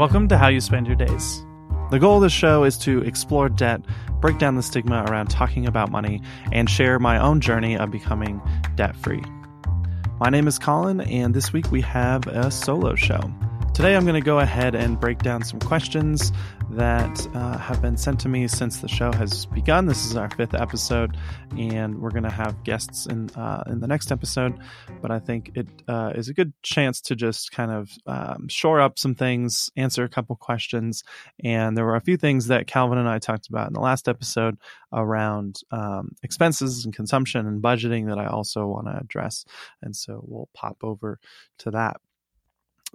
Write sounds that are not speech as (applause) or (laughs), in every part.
Welcome to How You Spend Your Days. The goal of this show is to explore debt, break down the stigma around talking about money, and share my own journey of becoming debt free. My name is Colin, and this week we have a solo show. Today I'm going to go ahead and break down some questions that uh, have been sent to me since the show has begun. This is our fifth episode, and we're going to have guests in uh, in the next episode. But I think it uh, is a good chance to just kind of um, shore up some things, answer a couple questions, and there were a few things that Calvin and I talked about in the last episode around um, expenses and consumption and budgeting that I also want to address, and so we'll pop over to that.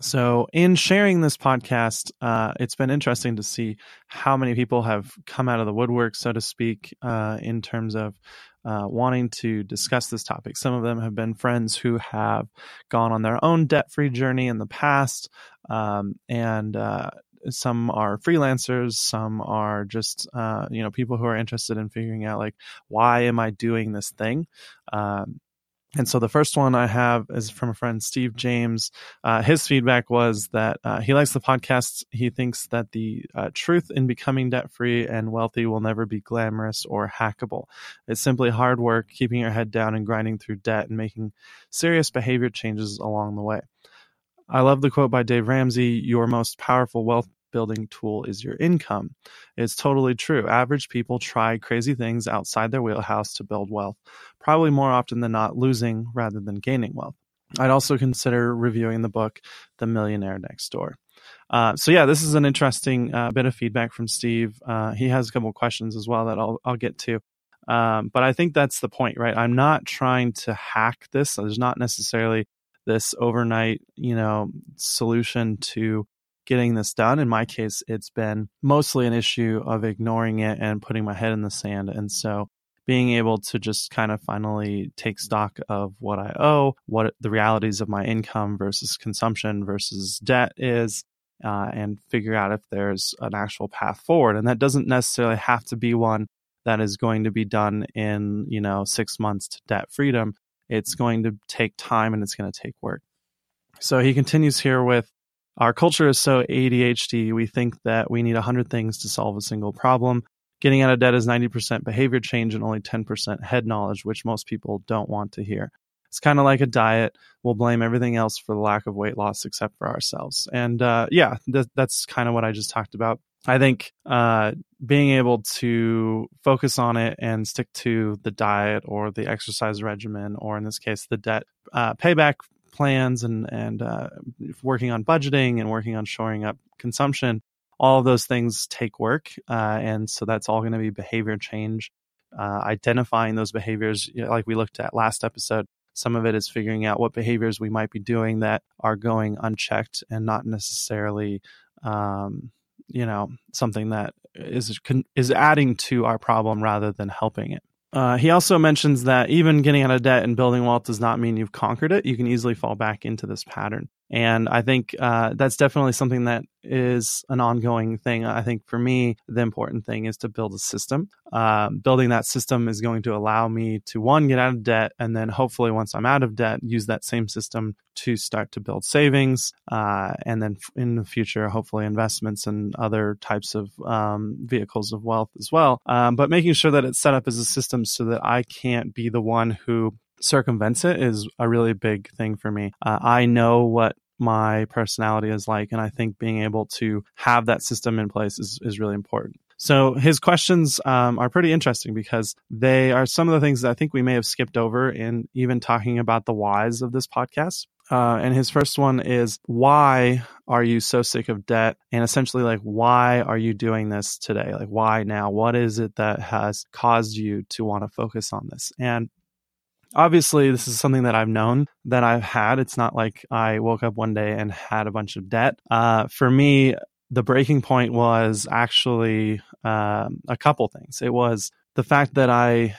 So, in sharing this podcast, uh, it's been interesting to see how many people have come out of the woodwork, so to speak, uh, in terms of uh, wanting to discuss this topic. Some of them have been friends who have gone on their own debt free journey in the past, um, and uh, some are freelancers some are just uh, you know people who are interested in figuring out like why am i doing this thing um, and so the first one I have is from a friend, Steve James. Uh, his feedback was that uh, he likes the podcast. He thinks that the uh, truth in becoming debt free and wealthy will never be glamorous or hackable. It's simply hard work, keeping your head down and grinding through debt and making serious behavior changes along the way. I love the quote by Dave Ramsey Your most powerful wealth building tool is your income. It's totally true. Average people try crazy things outside their wheelhouse to build wealth, probably more often than not losing rather than gaining wealth. I'd also consider reviewing the book, The Millionaire Next Door. Uh, so yeah, this is an interesting uh, bit of feedback from Steve. Uh, he has a couple questions as well that I'll I'll get to. Um, but I think that's the point, right? I'm not trying to hack this. There's not necessarily this overnight, you know, solution to getting this done. In my case, it's been mostly an issue of ignoring it and putting my head in the sand. And so being able to just kind of finally take stock of what I owe, what the realities of my income versus consumption versus debt is, uh, and figure out if there's an actual path forward. And that doesn't necessarily have to be one that is going to be done in, you know, six months to debt freedom. It's going to take time and it's going to take work. So he continues here with our culture is so ADHD, we think that we need 100 things to solve a single problem. Getting out of debt is 90% behavior change and only 10% head knowledge, which most people don't want to hear. It's kind of like a diet. We'll blame everything else for the lack of weight loss except for ourselves. And uh, yeah, th- that's kind of what I just talked about. I think uh, being able to focus on it and stick to the diet or the exercise regimen, or in this case, the debt uh, payback plans and and uh, working on budgeting and working on shoring up consumption all of those things take work uh, and so that's all going to be behavior change. Uh, identifying those behaviors you know, like we looked at last episode some of it is figuring out what behaviors we might be doing that are going unchecked and not necessarily um, you know something that is is adding to our problem rather than helping it uh, he also mentions that even getting out of debt and building wealth does not mean you've conquered it. You can easily fall back into this pattern. And I think uh, that's definitely something that is an ongoing thing. I think for me, the important thing is to build a system. Uh, building that system is going to allow me to, one, get out of debt, and then hopefully, once I'm out of debt, use that same system to start to build savings. Uh, and then in the future, hopefully, investments and other types of um, vehicles of wealth as well. Um, but making sure that it's set up as a system so that I can't be the one who circumvents it is a really big thing for me. Uh, I know what my personality is like, and I think being able to have that system in place is, is really important. So his questions um, are pretty interesting because they are some of the things that I think we may have skipped over in even talking about the whys of this podcast. Uh, and his first one is why are you so sick of debt and essentially like why are you doing this today like why now what is it that has caused you to want to focus on this and obviously this is something that I've known that I've had. It's not like I woke up one day and had a bunch of debt. Uh, for me, the breaking point was actually um, a couple things. It was the fact that I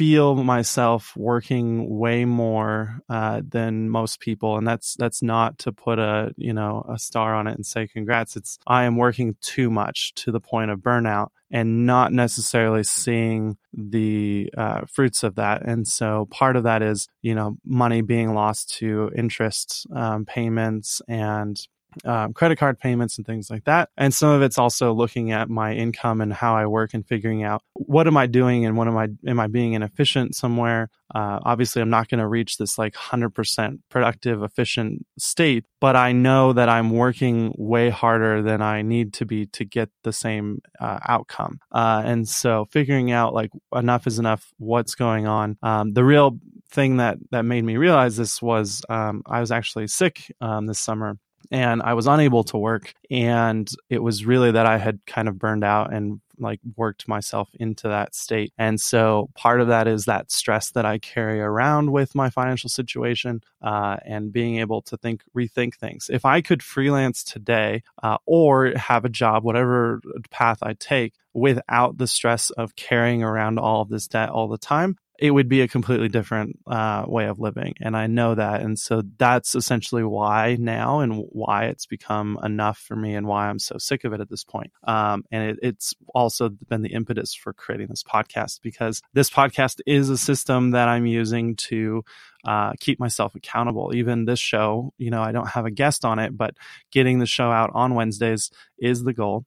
feel myself working way more uh, than most people, and that's that's not to put a you know a star on it and say congrats. It's I am working too much to the point of burnout and not necessarily seeing the uh, fruits of that. And so part of that is you know money being lost to interest um, payments and um, credit card payments and things like that. And some of it's also looking at my income and how I work and figuring out what am I doing and what am I am I being inefficient somewhere. Uh, obviously, I'm not going to reach this like 100% productive, efficient state, but I know that I'm working way harder than I need to be to get the same uh, outcome. Uh, and so, figuring out like enough is enough, what's going on. Um, the real thing that that made me realize this was um, I was actually sick um, this summer and I was unable to work. And it was really that I had kind of burned out and like worked myself into that state. And so part of that is that stress that I carry around with my financial situation uh, and being able to think, rethink things. If I could freelance today uh, or have a job, whatever path I take, without the stress of carrying around all of this debt all the time, it would be a completely different uh, way of living. And I know that. And so that's essentially why now and why it's become enough for me and why I'm so sick of it at this point. Um, and it, it's also been the impetus for creating this podcast because this podcast is a system that I'm using to uh, keep myself accountable. Even this show, you know, I don't have a guest on it, but getting the show out on Wednesdays is the goal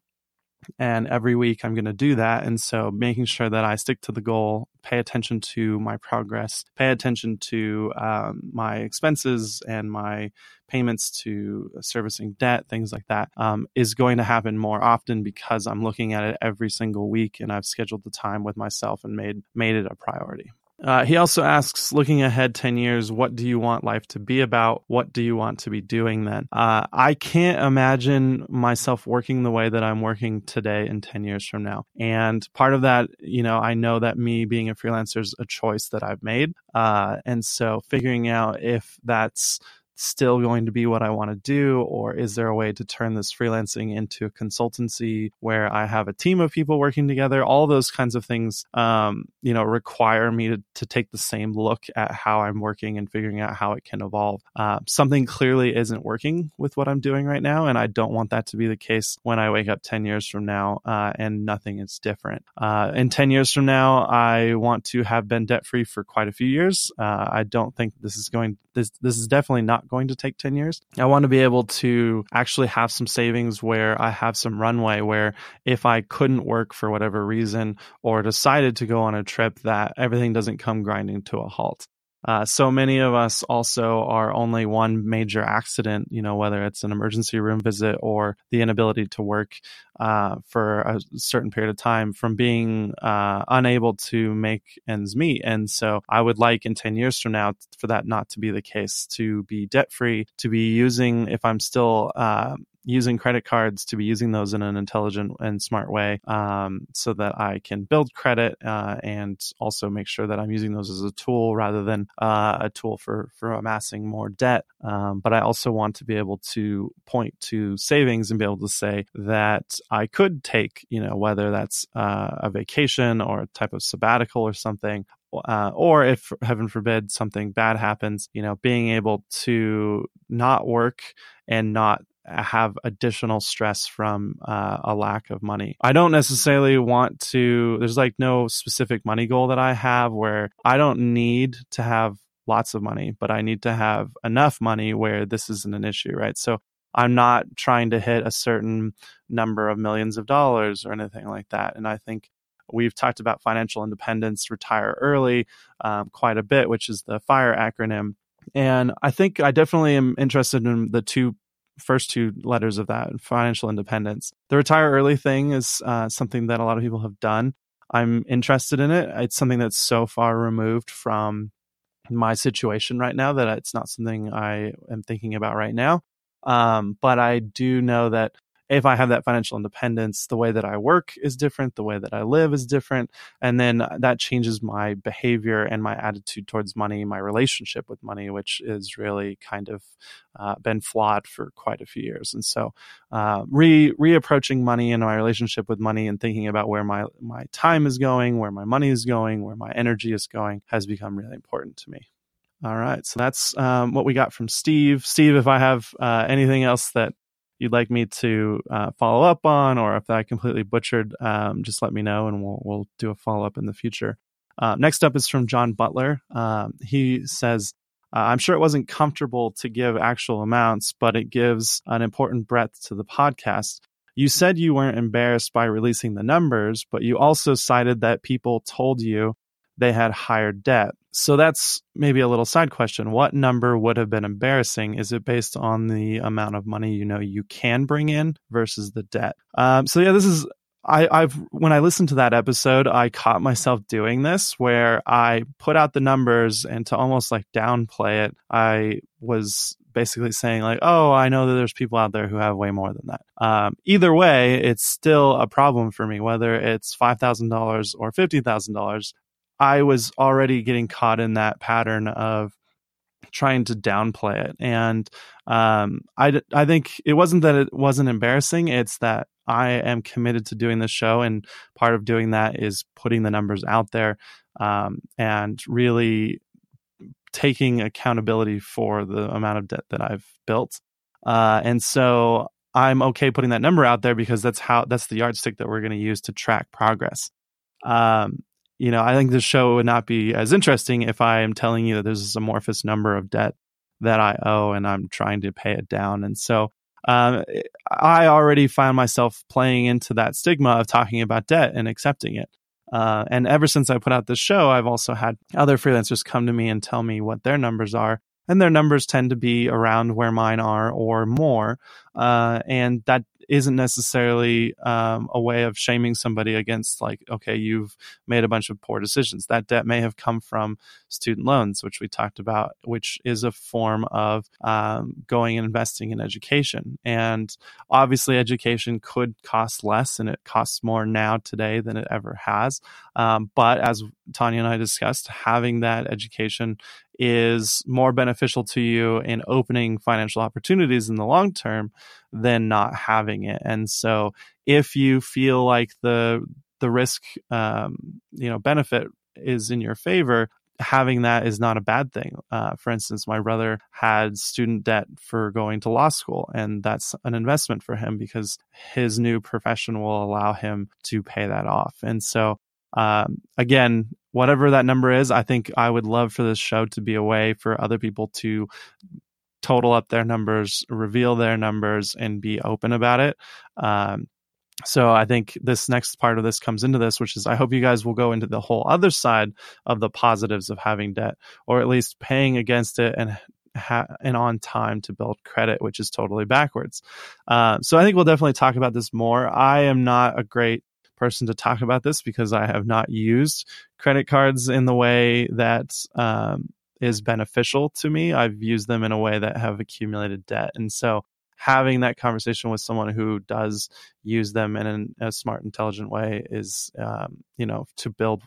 and every week i'm going to do that. And so making sure that i stick to the goal pay attention to my progress pay attention to um, my expenses and my payments to servicing debt things like that um, is going to happen more often because i'm looking at it every single week and i've scheduled the time with myself and made made it a priority uh, he also asks, looking ahead 10 years, what do you want life to be about? What do you want to be doing then? Uh, I can't imagine myself working the way that I'm working today in 10 years from now. And part of that, you know, I know that me being a freelancer is a choice that I've made. Uh, and so figuring out if that's still going to be what I want to do? Or is there a way to turn this freelancing into a consultancy where I have a team of people working together? All those kinds of things, um, you know, require me to, to take the same look at how I'm working and figuring out how it can evolve. Uh, something clearly isn't working with what I'm doing right now. And I don't want that to be the case when I wake up 10 years from now uh, and nothing is different. Uh, in 10 years from now, I want to have been debt free for quite a few years. Uh, I don't think this is going, this, this is definitely not going to take 10 years. I want to be able to actually have some savings where I have some runway where if I couldn't work for whatever reason or decided to go on a trip that everything doesn't come grinding to a halt. Uh, so many of us also are only one major accident, you know, whether it's an emergency room visit or the inability to work uh, for a certain period of time from being uh, unable to make ends meet. And so I would like in 10 years from now for that not to be the case, to be debt free, to be using, if I'm still uh, using credit cards to be using those in an intelligent and smart way um, so that I can build credit uh, and also make sure that I'm using those as a tool rather than uh, a tool for, for amassing more debt. Um, but I also want to be able to point to savings and be able to say that I could take, you know, whether that's uh, a vacation or a type of sabbatical or something, uh, or if heaven forbid something bad happens, you know, being able to not work and not have additional stress from uh, a lack of money. I don't necessarily want to, there's like no specific money goal that I have where I don't need to have lots of money, but I need to have enough money where this isn't an issue, right? So I'm not trying to hit a certain number of millions of dollars or anything like that. And I think we've talked about financial independence, retire early, um, quite a bit, which is the FIRE acronym. And I think I definitely am interested in the two first two letters of that financial independence. The retire early thing is uh, something that a lot of people have done. I'm interested in it. It's something that's so far removed from my situation right now that it's not something I am thinking about right now. Um, but I do know that if I have that financial independence, the way that I work is different, the way that I live is different. And then that changes my behavior and my attitude towards money, my relationship with money, which is really kind of uh, been flawed for quite a few years. And so, uh, re reapproaching money and my relationship with money and thinking about where my, my time is going, where my money is going, where my energy is going has become really important to me. All right. So that's um, what we got from Steve. Steve, if I have uh, anything else that you'd like me to uh, follow up on, or if I completely butchered, um, just let me know and we'll we'll do a follow up in the future. Uh, next up is from John Butler. Um, he says, Uh, I'm sure it wasn't comfortable to give actual amounts, but it gives an important breadth to the podcast. You said you weren't embarrassed by releasing the numbers, but you also cited that people told you they had higher debt. So that's maybe a little side question. What number would have been embarrassing? Is it based on the amount of money you know you can bring in versus the debt? Um, so yeah, this is I, I've when I listened to that episode, I caught myself doing this where I put out the numbers and to almost like downplay it, I was basically saying like, "Oh, I know that there's people out there who have way more than that." Um, either way, it's still a problem for me, whether it's five thousand dollars or fifty thousand dollars. I was already getting caught in that pattern of trying to downplay it, and um, I I think it wasn't that it wasn't embarrassing; it's that I am committed to doing this show, and part of doing that is putting the numbers out there um, and really taking accountability for the amount of debt that I've built. Uh, and so I'm okay putting that number out there because that's how that's the yardstick that we're going to use to track progress. Um, you know, I think this show would not be as interesting if I am telling you that there's this amorphous number of debt that I owe and I'm trying to pay it down. And so um, I already found myself playing into that stigma of talking about debt and accepting it. Uh, and ever since I put out this show, I've also had other freelancers come to me and tell me what their numbers are. And their numbers tend to be around where mine are or more. Uh, and that isn't necessarily um, a way of shaming somebody against like okay you've made a bunch of poor decisions. That debt may have come from student loans which we talked about which is a form of um, going and investing in education. And obviously education could cost less and it costs more now today than it ever has. Um, but as tanya and i discussed having that education is more beneficial to you in opening financial opportunities in the long term than not having it. And so if you feel like the the risk um, you know benefit is in your favor, having that is not a bad thing. Uh, for instance, my brother had student debt for going to law school, and that's an investment for him because his new profession will allow him to pay that off. And so, um, again, whatever that number is, I think I would love for this show to be a way for other people to total up their numbers, reveal their numbers, and be open about it. Um, so I think this next part of this comes into this, which is I hope you guys will go into the whole other side of the positives of having debt, or at least paying against it and ha- and on time to build credit, which is totally backwards. Uh, so I think we'll definitely talk about this more. I am not a great person to talk about this because I have not used credit cards in the way that um, is beneficial to me. I've used them in a way that have accumulated debt. And so having that conversation with someone who does use them in an, a smart, intelligent way is, um, you know, to build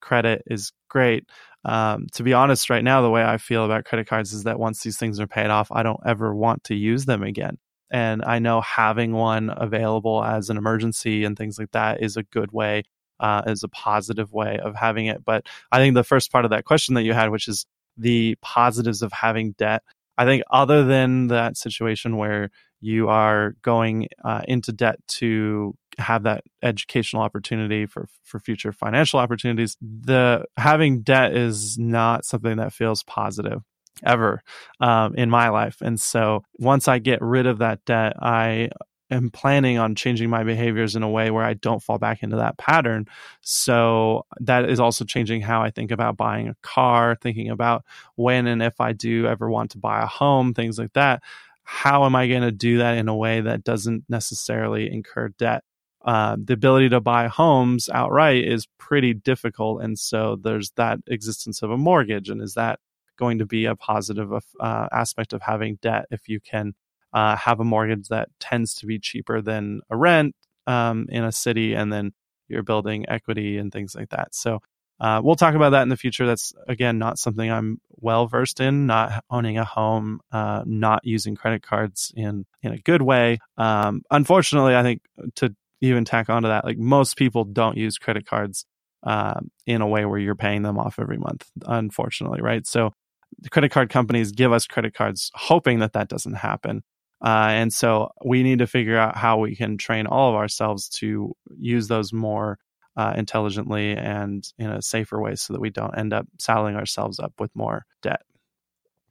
credit is great. Um, to be honest, right now, the way I feel about credit cards is that once these things are paid off, I don't ever want to use them again. And I know having one available as an emergency and things like that is a good way, uh, is a positive way of having it. But I think the first part of that question that you had, which is the positives of having debt, I think other than that situation where you are going uh, into debt to have that educational opportunity for for future financial opportunities the having debt is not something that feels positive ever um, in my life. And so once I get rid of that debt, I am planning on changing my behaviors in a way where I don't fall back into that pattern. So that is also changing how I think about buying a car, thinking about when and if I do ever want to buy a home, things like that. How am I going to do that in a way that doesn't necessarily incur debt? Uh, the ability to buy homes outright is pretty difficult. And so there's that existence of a mortgage. And is that going to be a positive uh, aspect of having debt if you can uh, have a mortgage that tends to be cheaper than a rent um, in a city, and then you're building equity and things like that. So uh, we'll talk about that in the future. That's again not something I'm well versed in. Not owning a home, uh, not using credit cards in in a good way. Um, unfortunately, I think to even tack onto that, like most people don't use credit cards um, in a way where you're paying them off every month. Unfortunately, right? So the credit card companies give us credit cards hoping that that doesn't happen. Uh, and so we need to figure out how we can train all of ourselves to use those more uh, intelligently and in a safer way so that we don't end up saddling ourselves up with more debt.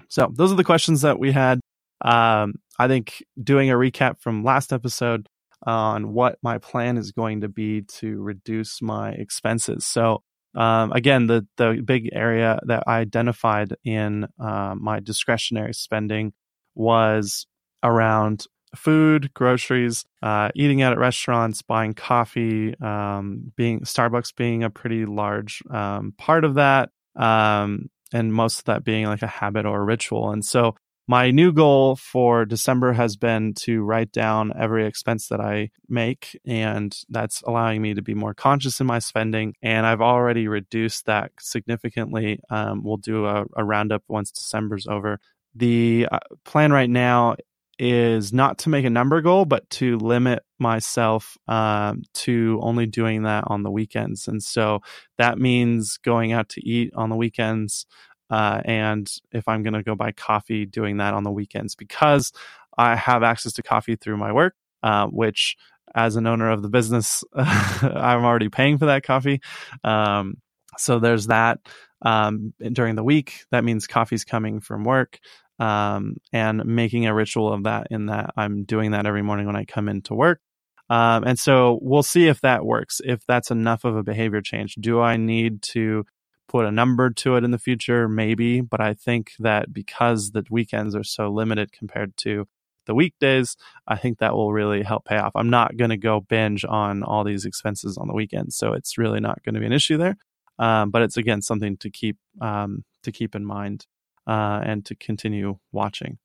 So those are the questions that we had. Um, I think doing a recap from last episode on what my plan is going to be to reduce my expenses. So um, again, the the big area that I identified in uh, my discretionary spending was around food, groceries, uh, eating out at restaurants, buying coffee, um, being Starbucks being a pretty large um, part of that, um, and most of that being like a habit or a ritual. And so my new goal for December has been to write down every expense that I make, and that's allowing me to be more conscious in my spending. And I've already reduced that significantly. Um, we'll do a, a roundup once December's over. The uh, plan right now is not to make a number goal, but to limit myself um, to only doing that on the weekends. And so that means going out to eat on the weekends. Uh, and if I'm going to go buy coffee, doing that on the weekends because I have access to coffee through my work, uh, which as an owner of the business, (laughs) I'm already paying for that coffee. Um, so there's that. Um, during the week, that means coffee's coming from work um, and making a ritual of that in that I'm doing that every morning when I come into work. Um, and so we'll see if that works, if that's enough of a behavior change. Do I need to put a number to it in the future? Maybe, but I think that because the weekends are so limited compared to the weekdays, I think that will really help pay off. I'm not going to go binge on all these expenses on the weekends, so it's really not going to be an issue there. Um, but it's again something to keep um, to keep in mind uh, and to continue watching.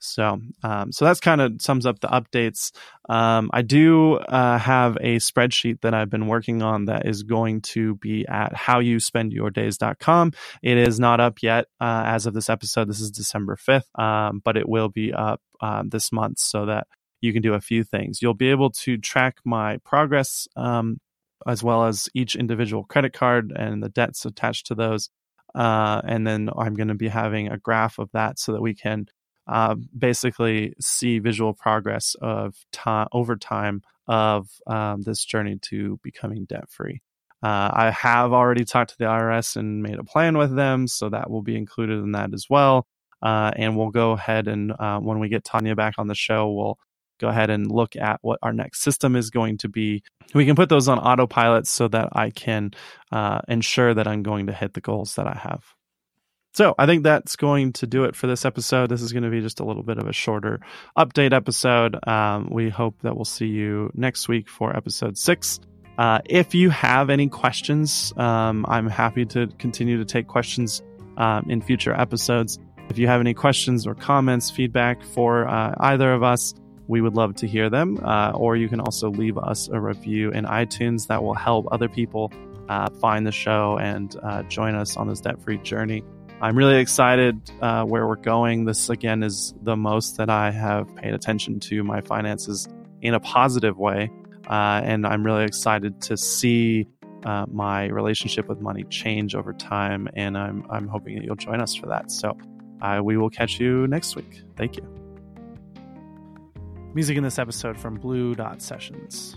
So, um, so that's kind of sums up the updates. Um, I do uh, have a spreadsheet that I've been working on that is going to be at howyouspendyourdays.com. It is not up yet uh, as of this episode. This is December 5th, um, but it will be up uh, this month so that you can do a few things. You'll be able to track my progress um, as well as each individual credit card and the debts attached to those. Uh, and then I'm going to be having a graph of that so that we can uh, basically see visual progress of time over time of um, this journey to becoming debt free. Uh, I have already talked to the IRS and made a plan with them, so that will be included in that as well. Uh, and we'll go ahead and uh, when we get Tanya back on the show, we'll go ahead and look at what our next system is going to be. We can put those on autopilot so that I can uh, ensure that I'm going to hit the goals that I have. So I think that's going to do it for this episode. This is going to be just a little bit of a shorter update episode. Um, we hope that we'll see you next week for episode six. Uh, if you have any questions, um, I'm happy to continue to take questions um, in future episodes. If you have any questions or comments, feedback for uh, either of us, we would love to hear them. Uh, or you can also leave us a review in iTunes that will help other people uh, find the show and uh, join us on this debt free journey. I'm really excited uh, where we're going. This, again, is the most that I have paid attention to my finances in a positive way. Uh, and I'm really excited to see uh, my relationship with money change over time. And I'm, I'm hoping that you'll join us for that. So we will catch you next week. Thank you. Music in this episode from Blue Dot Sessions.